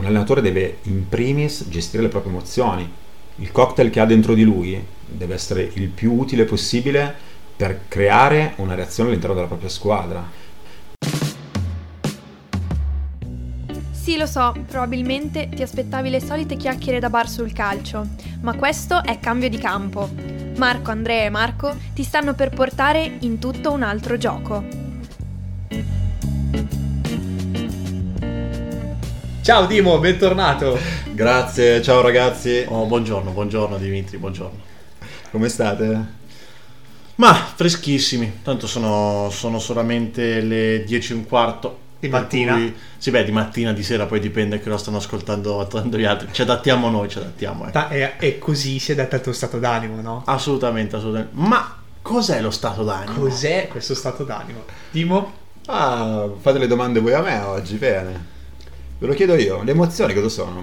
un allenatore deve in primis gestire le proprie emozioni. Il cocktail che ha dentro di lui deve essere il più utile possibile per creare una reazione all'interno della propria squadra. Sì, lo so, probabilmente ti aspettavi le solite chiacchiere da bar sul calcio, ma questo è cambio di campo. Marco, Andrea e Marco ti stanno per portare in tutto un altro gioco. Ciao Dimo, bentornato. Grazie, ciao ragazzi. Oh, buongiorno, buongiorno Dimitri, buongiorno. Come state? Ma freschissimi, tanto sono, sono solamente le 10 e un quarto. Di per mattina? cui- sì, beh, di mattina, di sera, poi dipende che lo stanno ascoltando, ascoltando gli altri. Ci adattiamo noi, ci adattiamo. eh. E, e così si adatta al tuo stato d'animo, no? Assolutamente, assolutamente. Ma cos'è lo stato d'animo? Cos'è questo stato d'animo? Dimo? Ah, fate le domande voi a me oggi, bene. Ve lo chiedo io, le emozioni cosa sono?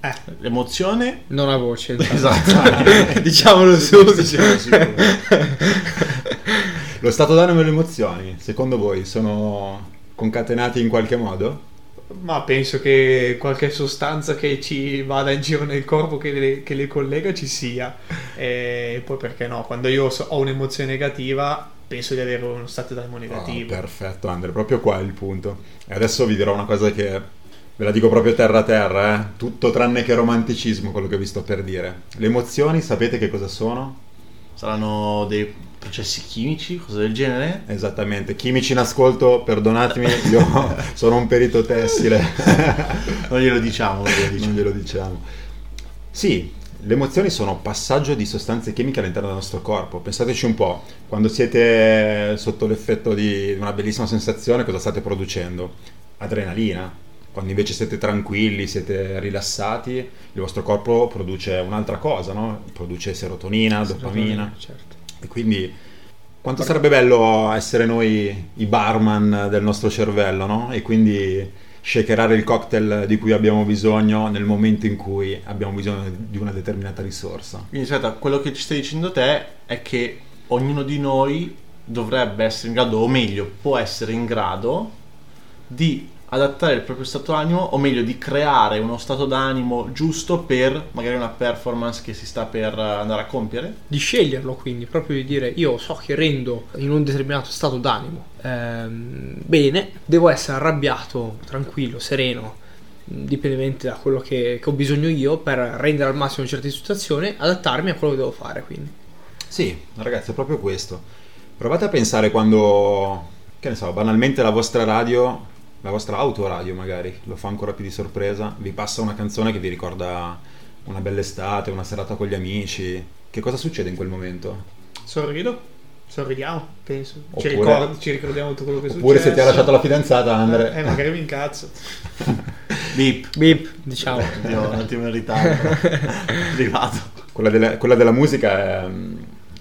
Eh, L'emozione? Non ha voce. intanto. Esatto. Diciamolo subito. Diciamo sicuro. Lo stato d'animo e le emozioni, secondo voi, sono concatenati in qualche modo? ma penso che qualche sostanza che ci vada in giro nel corpo che le, che le collega ci sia. E poi perché no? Quando io so- ho un'emozione negativa, penso di avere uno stato d'animo negativo. Ah, perfetto, Andre, proprio qua è il punto. E adesso vi dirò una cosa che ve la dico proprio terra a terra, eh? tutto tranne che romanticismo quello che vi sto per dire. Le emozioni, sapete che cosa sono? Saranno dei processi chimici, cose del genere? Esattamente, chimici in ascolto, perdonatemi, io sono un perito tessile. Non glielo diciamo, non glielo non diciamo. glielo diciamo. Sì, le emozioni sono passaggio di sostanze chimiche all'interno del nostro corpo. Pensateci un po', quando siete sotto l'effetto di una bellissima sensazione, cosa state producendo? Adrenalina. Quando invece siete tranquilli, siete rilassati, il vostro corpo produce un'altra cosa, no? Produce serotonina, dopamina. Certo. E quindi quanto sarebbe bello essere noi i barman del nostro cervello, no? E quindi shakerare il cocktail di cui abbiamo bisogno nel momento in cui abbiamo bisogno di una determinata risorsa. Quindi aspetta, quello che ci stai dicendo te è che ognuno di noi dovrebbe essere in grado, o meglio, può essere in grado di adattare il proprio stato d'animo, o meglio, di creare uno stato d'animo giusto per magari una performance che si sta per andare a compiere. Di sceglierlo quindi, proprio di dire io so che rendo in un determinato stato d'animo ehm, bene, devo essere arrabbiato, tranquillo, sereno, dipendentemente da quello che, che ho bisogno io per rendere al massimo certe situazioni, adattarmi a quello che devo fare quindi. Sì, ragazzi, è proprio questo. Provate a pensare quando, che ne so, banalmente la vostra radio, la vostra autoradio magari, lo fa ancora più di sorpresa, vi passa una canzone che vi ricorda una bella estate, una serata con gli amici. Che cosa succede in quel momento? Sorrido? Sorridiamo, penso. Ci, Oppure- ricordi- ci ricordiamo tutto quello che è Oppure se ti ha successo. lasciato la fidanzata, Andre. Eh, magari mi incazzo. Beep. Bip, diciamo. Dio, un attimo in ritardo. Arrivato. Quella, delle- quella della musica è,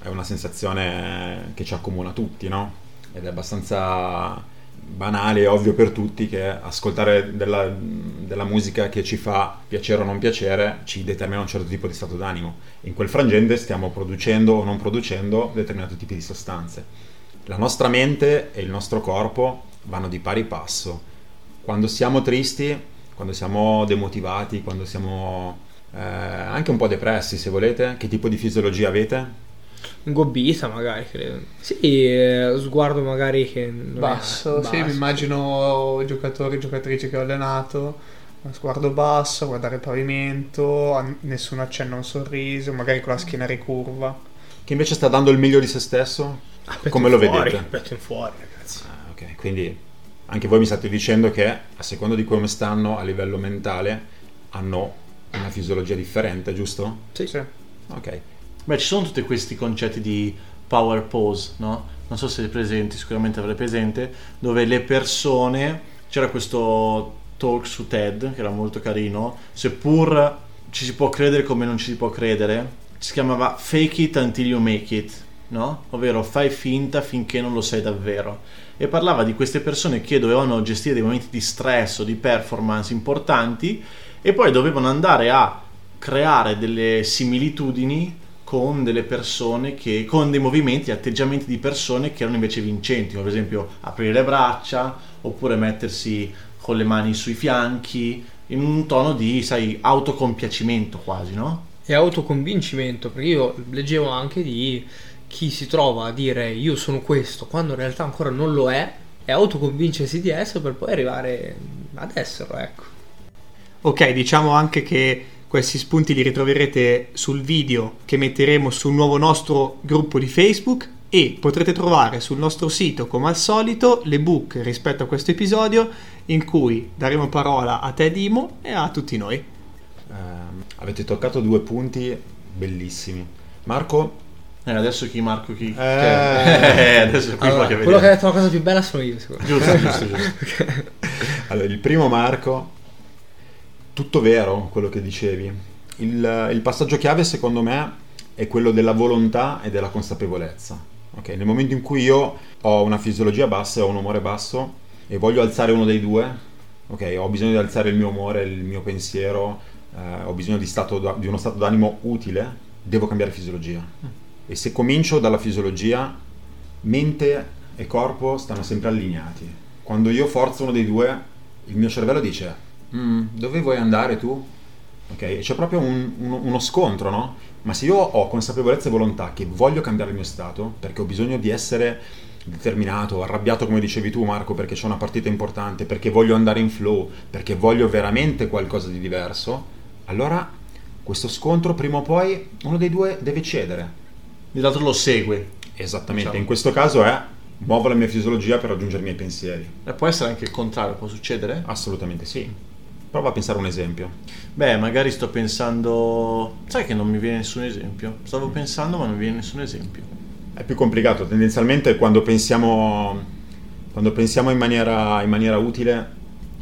è una sensazione che ci accomuna tutti, no? Ed è abbastanza banale e ovvio per tutti che ascoltare della, della musica che ci fa piacere o non piacere ci determina un certo tipo di stato d'animo. In quel frangente stiamo producendo o non producendo determinati tipi di sostanze. La nostra mente e il nostro corpo vanno di pari passo. Quando siamo tristi, quando siamo demotivati, quando siamo eh, anche un po' depressi, se volete, che tipo di fisiologia avete? Gobbita magari, credo. Sì, eh, sguardo magari che non è Basso, sì, mi immagino giocatori e giocatrici che ho allenato. uno Sguardo basso, guardare il pavimento, a- nessun accenno a un sorriso, magari con la schiena ricurva. Che invece sta dando il meglio di se stesso? Ah, petto Come in lo fuori, vedete? Petto in fuori, ragazzi. Ah, ok, quindi anche voi mi state dicendo che a seconda di come stanno a livello mentale hanno una fisiologia differente, giusto? Sì. Sì. Ok. Beh, ci sono tutti questi concetti di power pose, no? Non so se siete presenti, sicuramente avrei presente, dove le persone, c'era questo talk su TED che era molto carino, seppur ci si può credere come non ci si può credere, si chiamava Fake it until you make it, no? Ovvero fai finta finché non lo sei davvero. E parlava di queste persone che dovevano gestire dei momenti di stress o di performance importanti e poi dovevano andare a creare delle similitudini con delle persone che con dei movimenti, atteggiamenti di persone che erano invece vincenti, come per esempio aprire le braccia oppure mettersi con le mani sui fianchi, in un tono di, sai, autocompiacimento quasi, no? E autoconvincimento, perché io leggevo anche di chi si trova a dire io sono questo quando in realtà ancora non lo è e autoconvincersi di essere per poi arrivare ad esserlo, ecco. Ok, diciamo anche che questi spunti li ritroverete sul video che metteremo sul nuovo nostro gruppo di Facebook e potrete trovare sul nostro sito come al solito l'ebook rispetto a questo episodio in cui daremo parola a te Dimo e a tutti noi. Eh, avete toccato due punti bellissimi. Marco, Eh, adesso chi Marco chi? Eh. Eh, adesso qui Allora, quello che ha detto la cosa più bella sono io, secondo me. Giusto, giusto, giusto. allora, il primo Marco, tutto vero quello che dicevi. Il, il passaggio chiave secondo me è quello della volontà e della consapevolezza. Ok, Nel momento in cui io ho una fisiologia bassa e ho un umore basso e voglio alzare uno dei due, ok, ho bisogno di alzare il mio umore, il mio pensiero, eh, ho bisogno di, stato di uno stato d'animo utile, devo cambiare fisiologia. E se comincio dalla fisiologia, mente e corpo stanno sempre allineati. Quando io forzo uno dei due, il mio cervello dice: "Mm, Dove vuoi andare tu? Ok, c'è proprio un- uno, uno scontro, no? Ma se io ho consapevolezza e volontà che voglio cambiare il mio stato, perché ho bisogno di essere determinato, arrabbiato come dicevi tu Marco, perché c'è una partita importante, perché voglio andare in flow, perché voglio veramente qualcosa di diverso, allora questo scontro prima o poi uno dei due deve cedere. L'altro lo segue. Esattamente, Diciamo. in questo caso è muovo la mia fisiologia per raggiungere i miei pensieri. E può essere anche il contrario, può succedere? Assolutamente sì. Prova a pensare un esempio. Beh, magari sto pensando... Sai che non mi viene nessun esempio? Stavo pensando ma non mi viene nessun esempio. È più complicato, tendenzialmente quando pensiamo, quando pensiamo in, maniera, in maniera utile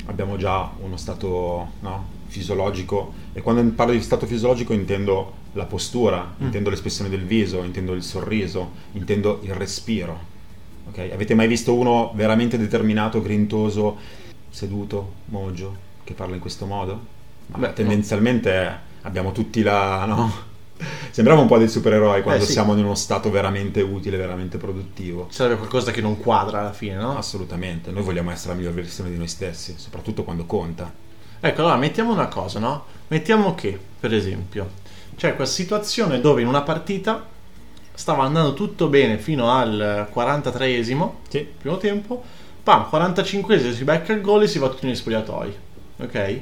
abbiamo già uno stato no, fisiologico e quando parlo di stato fisiologico intendo la postura, intendo l'espressione del viso, intendo il sorriso, intendo il respiro. Ok? Avete mai visto uno veramente determinato, grintoso, seduto, mogio, che parla in questo modo? Ma Beh, no. tendenzialmente abbiamo tutti la... no? Sembriamo un po' dei supereroi quando Eh, sì. siamo in uno stato veramente utile, veramente produttivo. Sarebbe qualcosa che non quadra alla fine, no? Assolutamente, noi vogliamo essere la miglior versione di noi stessi, soprattutto quando conta. Ecco, allora mettiamo una cosa, no? Mettiamo che, per esempio, c'è questa situazione dove in una partita stava andando tutto bene fino al 43esimo, Sì. primo tempo, pam, 45esimo si becca il gol e si va tutti negli spogliatoi. Ok?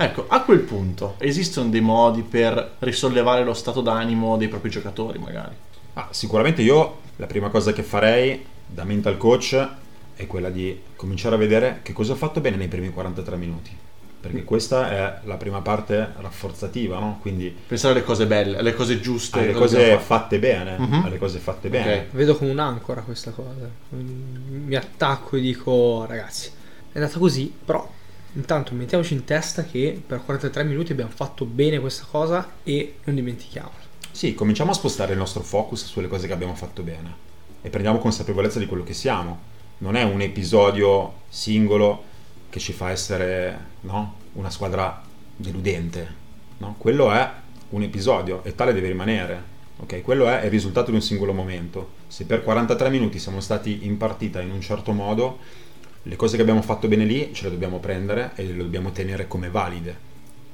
Ecco, a quel punto esistono dei modi per risollevare lo stato d'animo dei propri giocatori, magari. Ah, sicuramente io la prima cosa che farei da mental coach è quella di cominciare a vedere che cosa ho fatto bene nei primi 43 minuti. Perché questa è la prima parte rafforzativa, no? Quindi Pensare alle cose belle, alle cose giuste. alle cose fatte bene, Mhm. alle cose fatte Ok. bene. Vedo come un'ancora questa cosa. Mm, Mi attacco e dico, ragazzi, è andata così, però intanto mettiamoci in testa che per 43 minuti abbiamo fatto bene questa cosa e non dimentichiamolo. Sì, cominciamo a spostare il nostro focus sulle cose che abbiamo fatto bene e prendiamo consapevolezza di quello che siamo. Non è un episodio singolo che ci fa essere no, una squadra deludente. no? Quello è un episodio e tale deve rimanere. ok? Quello è il risultato di un singolo momento. Se per 43 minuti siamo stati in partita in un certo modo, le cose che abbiamo fatto bene lì ce le dobbiamo prendere e le dobbiamo tenere come valide.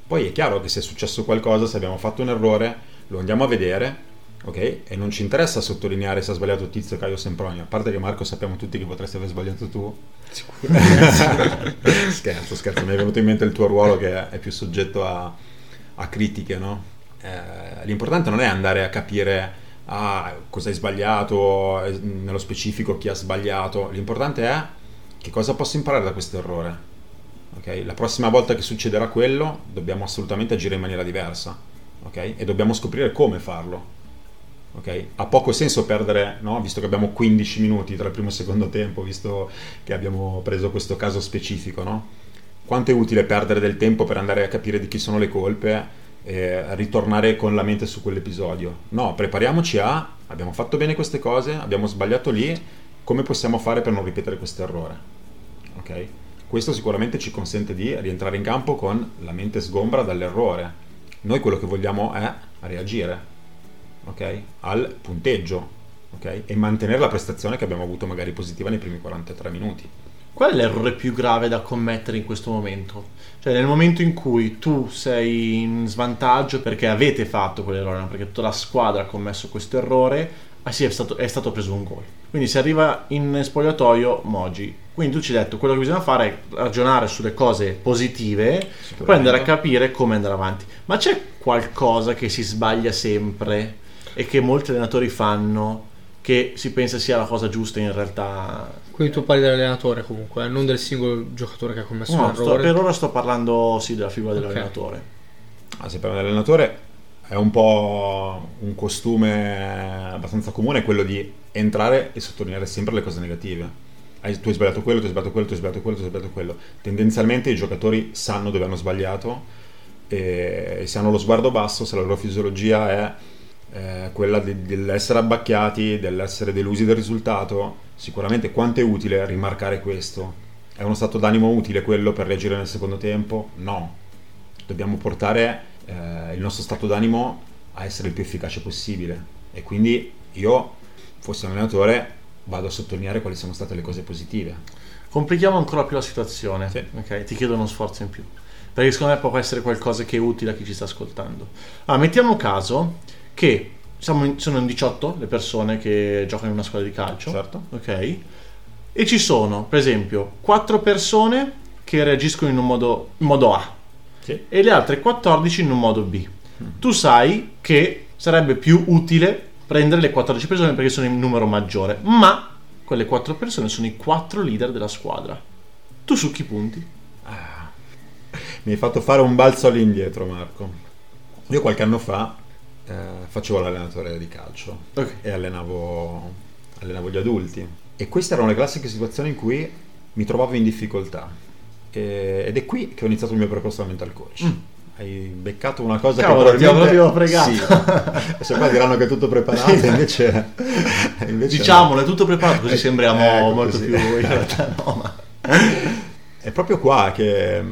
Poi è chiaro che se è successo qualcosa, se abbiamo fatto un errore, lo andiamo a vedere, ok? E non ci interessa sottolineare se ha sbagliato Tizio Caio Sempronio, a parte che Marco sappiamo tutti che potresti aver sbagliato tu. scherzo, scherzo, mi è venuto in mente il tuo ruolo che è più soggetto a, a critiche, no? Eh, l'importante non è andare a capire ah, cosa hai sbagliato, eh, nello specifico chi ha sbagliato, l'importante è che cosa posso imparare da questo errore. ok? La prossima volta che succederà quello, dobbiamo assolutamente agire in maniera diversa ok? e dobbiamo scoprire come farlo. ok? Ha poco senso perdere, no? visto che abbiamo 15 minuti tra il primo e il secondo tempo, visto che abbiamo preso questo caso specifico. No? Quanto è utile perdere del tempo per andare a capire di chi sono le colpe e ritornare con la mente su quell'episodio? No, prepariamoci a, abbiamo fatto bene queste cose, abbiamo sbagliato lì, come possiamo fare per non ripetere questo errore? Ok? Questo sicuramente ci consente di rientrare in campo con la mente sgombra dall'errore. Noi quello che vogliamo è reagire, ok? Al punteggio, ok? E mantenere la prestazione che abbiamo avuto magari positiva nei primi 43 minuti. Qual è l'errore più grave da commettere in questo momento? Cioè nel momento in cui tu sei in svantaggio perché avete fatto quell'errore, perché tutta la squadra ha commesso questo errore, ah sì, è stato, è stato preso un gol. Quindi si arriva in spogliatoio, Moji. Quindi tu ci hai detto, quello che bisogna fare è ragionare sulle cose positive, poi andare a capire come andare avanti. Ma c'è qualcosa che si sbaglia sempre e che molti allenatori fanno che si pensa sia la cosa giusta in realtà Quindi tu parli dell'allenatore comunque, eh, non del singolo giocatore che ha commesso No, un errore. per ora sto parlando sì della figura dell'allenatore. Ah, se parliamo dell'allenatore è un po' un costume abbastanza comune quello di entrare e sottolineare sempre le cose negative. Hai- tu hai sbagliato quello, tu hai sbagliato quello, tu hai sbagliato quello, tu hai sbagliato quello. Tendenzialmente i giocatori sanno dove hanno sbagliato e se hanno lo sguardo basso, se la loro fisiologia è eh, quella di- dell'essere abbacchiati, dell'essere delusi del risultato, sicuramente quanto è utile rimarcare questo? È uno stato d'animo utile quello per reagire nel secondo tempo? No. Dobbiamo portare eh, il nostro stato d'animo a essere il più efficace possibile e quindi io, fossi un allenatore, vado a sottolineare quali sono state le cose positive. Complichiamo ancora più la situazione, Sì. ok? Ti chiedo uno sforzo in più. Perché secondo me può essere qualcosa che è utile a chi ci sta ascoltando. Allora, mettiamo caso che siamo in- sono in 18 le persone che giocano in una squadra di calcio. Certo. Ok? E ci sono, per esempio, 4 persone che reagiscono in un modo, in modo A Sì. e le altre 14 in un modo B. Tu sai che sarebbe più utile prendere le 14 persone perché sono in numero maggiore, ma quelle 4 persone sono i 4 leader della squadra. Tu su chi punti? Mi hai fatto fare un balzo all'indietro, Marco. Io qualche anno fa eh, facevo l'allenatore di calcio Ok. e allenavo, allenavo gli adulti. E queste erano le classiche situazioni in cui mi trovavo in difficoltà. E- ed è qui che ho iniziato il mio percorso da mental coach. Mm. Hai beccato una cosa Cavolo, che ti avevo probabilmente... proprio Sì. Adesso qua diranno che è tutto preparato, invece... invece Diciamolo, è tutto preparato così Eh, sembriamo ecco molto così. più in realtà no, ma È proprio qua che,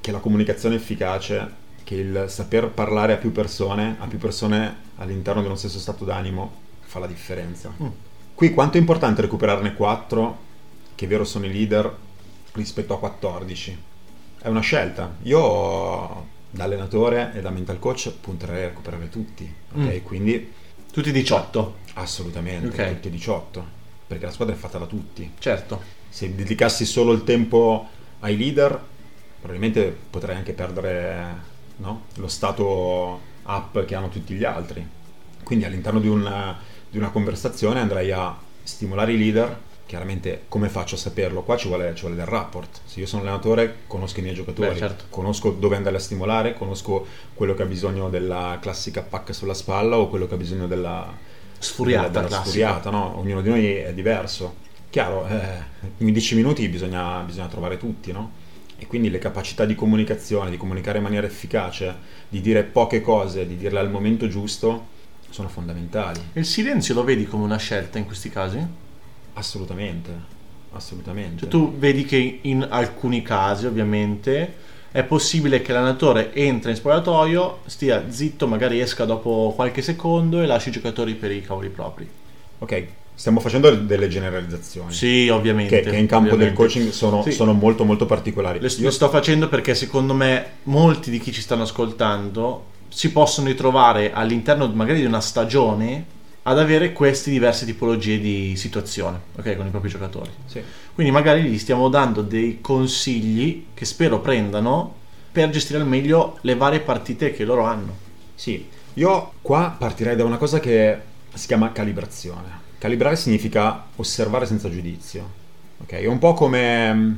che la comunicazione efficace, che il saper parlare a più persone, a più persone all'interno di uno stesso stato d'animo, fa la differenza. Mm. Qui quanto è importante recuperarne 4, che è vero sono i leader, rispetto a 14? È una scelta. Io da allenatore e da mental coach punterei a recuperare tutti, ok? Mm. Quindi tutti 18. assolutamente, Ok. tutti e 18, perché la squadra è fatta da tutti Certo. se dedicassi solo il tempo ai leader, probabilmente potrei anche perdere no? lo stato up che hanno tutti gli altri. Quindi all'interno di una, di una conversazione andrei a stimolare i leader. Chiaramente come faccio a saperlo? Qua ci vuole, ci vuole del rapport. Se io sono allenatore conosco i miei giocatori, Beh, certo. conosco dove andare a stimolare, conosco quello che ha bisogno della classica pacca sulla spalla o quello che ha bisogno della, Sfuriata, della, della sfuriata, no? Ognuno di noi è diverso. Chiaro, eh, in 10 minuti bisogna, bisogna trovare tutti, no? E quindi le capacità di comunicazione, di comunicare in maniera efficace, di dire poche cose, di dirle al momento giusto, sono fondamentali. Il silenzio lo vedi come una scelta in questi casi? Assolutamente, assolutamente. Cioè, tu vedi che in alcuni casi, ovviamente, è possibile che l'allenatore entra in spogliatoio, stia zitto, magari esca dopo qualche secondo e lasci i giocatori per i cavoli propri. Ok, stiamo facendo delle generalizzazioni. Sì, ovviamente. Che, che in campo ovviamente. del coaching sono, Sì. sono molto molto particolari. Le, Io- le sto facendo perché secondo me molti di chi ci stanno ascoltando si possono ritrovare all'interno magari di una stagione ad avere queste diverse tipologie di situazione, ok, con i propri giocatori. Sì. Quindi magari gli stiamo dando dei consigli che spero prendano per gestire al meglio le varie partite che loro hanno. Sì, io qua partirei da una cosa che si chiama calibrazione. Calibrare significa osservare senza giudizio. Ok, è un po' come mm,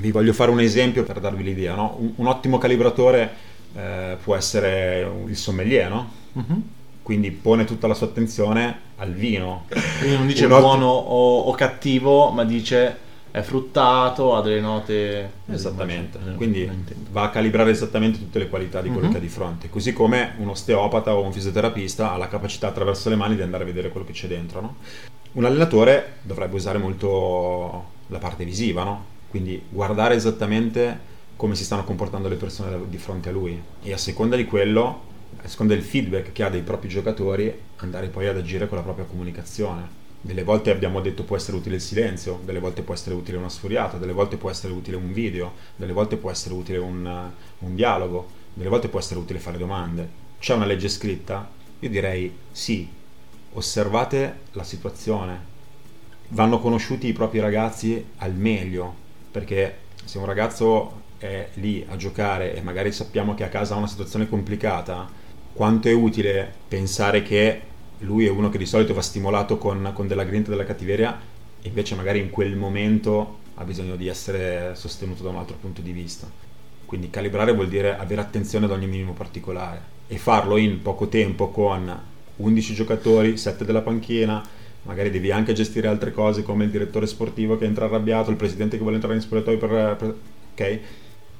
vi voglio fare un esempio per darvi l'idea, no? Un, un ottimo calibratore eh, può essere il sommelier, no? Mhm. Quindi pone tutta la sua attenzione al vino. Quindi non dice Un ottimo- buono o, o cattivo, ma dice è fruttato, ha delle note... Esattamente, Eh, quindi va a calibrare esattamente tutte le qualità di quello Mhm. che ha di fronte, così come un osteopata o un fisioterapista ha la capacità attraverso le mani di andare a vedere quello che c'è dentro. no? Un allenatore dovrebbe usare molto la parte visiva, no? quindi guardare esattamente come si stanno comportando le persone di fronte a lui e a seconda di quello, a seconda del feedback che ha dei propri giocatori, andare poi ad agire con la propria comunicazione. Delle volte abbiamo detto può essere utile il silenzio, delle volte può essere utile una sfuriata, delle volte può essere utile un video, delle volte può essere utile un, un dialogo, delle volte può essere utile fare domande. C'è una legge scritta? Io direi sì, osservate la situazione. Vanno conosciuti i propri ragazzi al meglio, perché se un ragazzo è lì a giocare e magari sappiamo che a casa ha una situazione complicata, quanto è utile pensare che lui è uno che di solito va stimolato con, con della grinta della cattiveria e invece magari in quel momento ha bisogno di essere sostenuto da un altro punto di vista. Quindi calibrare vuol dire avere attenzione ad ogni minimo particolare e farlo in poco tempo con 11 giocatori, 7 della panchina, magari devi anche gestire altre cose come il direttore sportivo che entra arrabbiato, il presidente che vuole entrare in spogliatoio per, per... ok?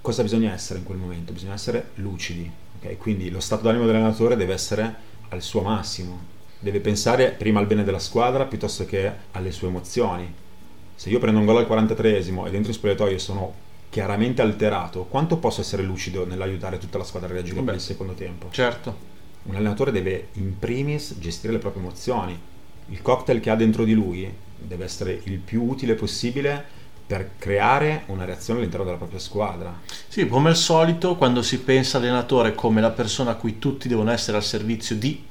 Cosa bisogna essere in quel momento? Bisogna essere lucidi, ok? Quindi lo stato d'animo dell'allenatore deve essere al suo massimo, deve pensare prima al bene della squadra piuttosto che alle sue emozioni. Se io prendo un gol al 43esimo e dentro in spogliatoio sono chiaramente alterato, quanto posso essere lucido nell'aiutare tutta la squadra a reagire per il secondo tempo? Certo. Un allenatore deve in primis gestire le proprie emozioni. Il cocktail che ha dentro di lui deve essere il più utile possibile per creare una reazione all'interno della propria squadra. Sì, come al solito, quando si pensa allenatore come la persona a cui tutti devono essere al servizio di,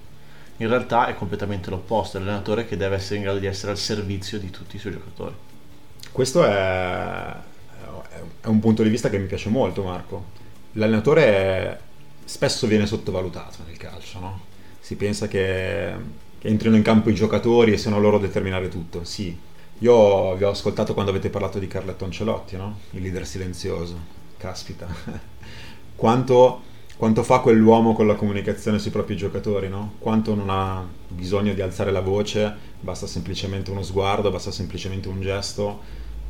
in realtà è completamente l'opposto, è l'allenatore che deve essere in grado di essere al servizio di tutti i suoi giocatori. Questo è, è un punto di vista che mi piace molto, Marco. L'allenatore è, spesso viene sottovalutato nel calcio, no? Si pensa che, che entrino in campo i giocatori e siano loro a determinare tutto. Sì, io vi ho ascoltato quando avete parlato di Carletto Ancelotti, no? Il leader silenzioso. Caspita. quanto, quanto fa quell'uomo con la comunicazione sui propri giocatori, no? Quanto non ha bisogno di alzare la voce, basta semplicemente uno sguardo, basta semplicemente un gesto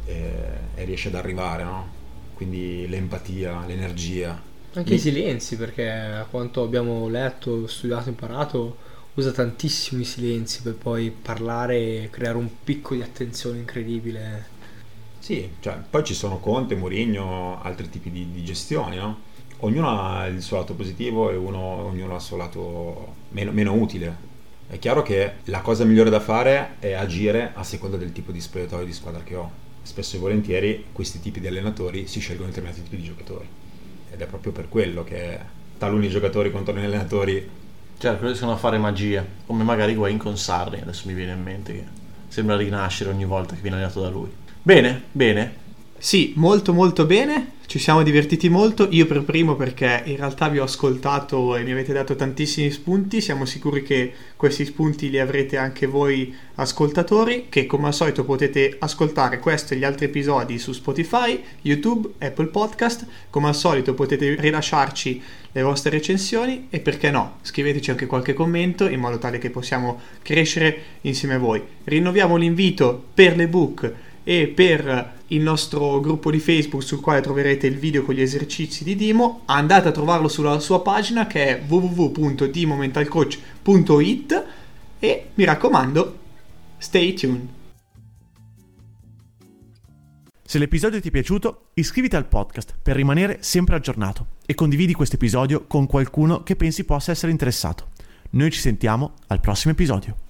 e, e riesce ad arrivare, no? Quindi l'empatia, l'energia. Anche i silenzi, perché a quanto abbiamo letto, studiato, imparato, usa tantissimi silenzi per poi parlare e creare un picco di attenzione incredibile. Sì, cioè, poi ci sono Conte, Mourinho, altri tipi di, di gestioni, no? Ognuno ha il suo lato positivo e uno, ognuno ha il suo lato meno, meno utile. È chiaro che la cosa migliore da fare è agire a seconda del tipo di spogliatoio di squadra che ho. Spesso e volentieri questi tipi di allenatori si scelgono determinati tipi di giocatori. Ed è proprio per quello che taluni giocatori contro gli allenatori Certo, riescono a fare magia, come magari Wayne con Sarri, adesso mi viene in mente che sembra rinascere ogni volta che viene allenato da lui. Bene, bene. Sì, molto molto bene, ci siamo divertiti molto, io per primo perché in realtà vi ho ascoltato e mi avete dato tantissimi spunti, siamo sicuri che questi spunti li avrete anche voi ascoltatori, che come al solito potete ascoltare questo e gli altri episodi su Spotify, YouTube, Apple Podcast, come al solito potete rilasciarci le vostre recensioni e perché no, scriveteci anche qualche commento in modo tale che possiamo crescere insieme a voi. Rinnoviamo l'invito per l'ebook e per il nostro gruppo di Facebook sul quale troverete il video con gli esercizi di Dimo. Andate a trovarlo sulla sua pagina che è www.dimomentalcoach.it e mi raccomando, stay tuned. Se l'episodio ti è piaciuto, iscriviti al podcast per rimanere sempre aggiornato e condividi questo episodio con qualcuno che pensi possa essere interessato. Noi ci sentiamo al prossimo episodio.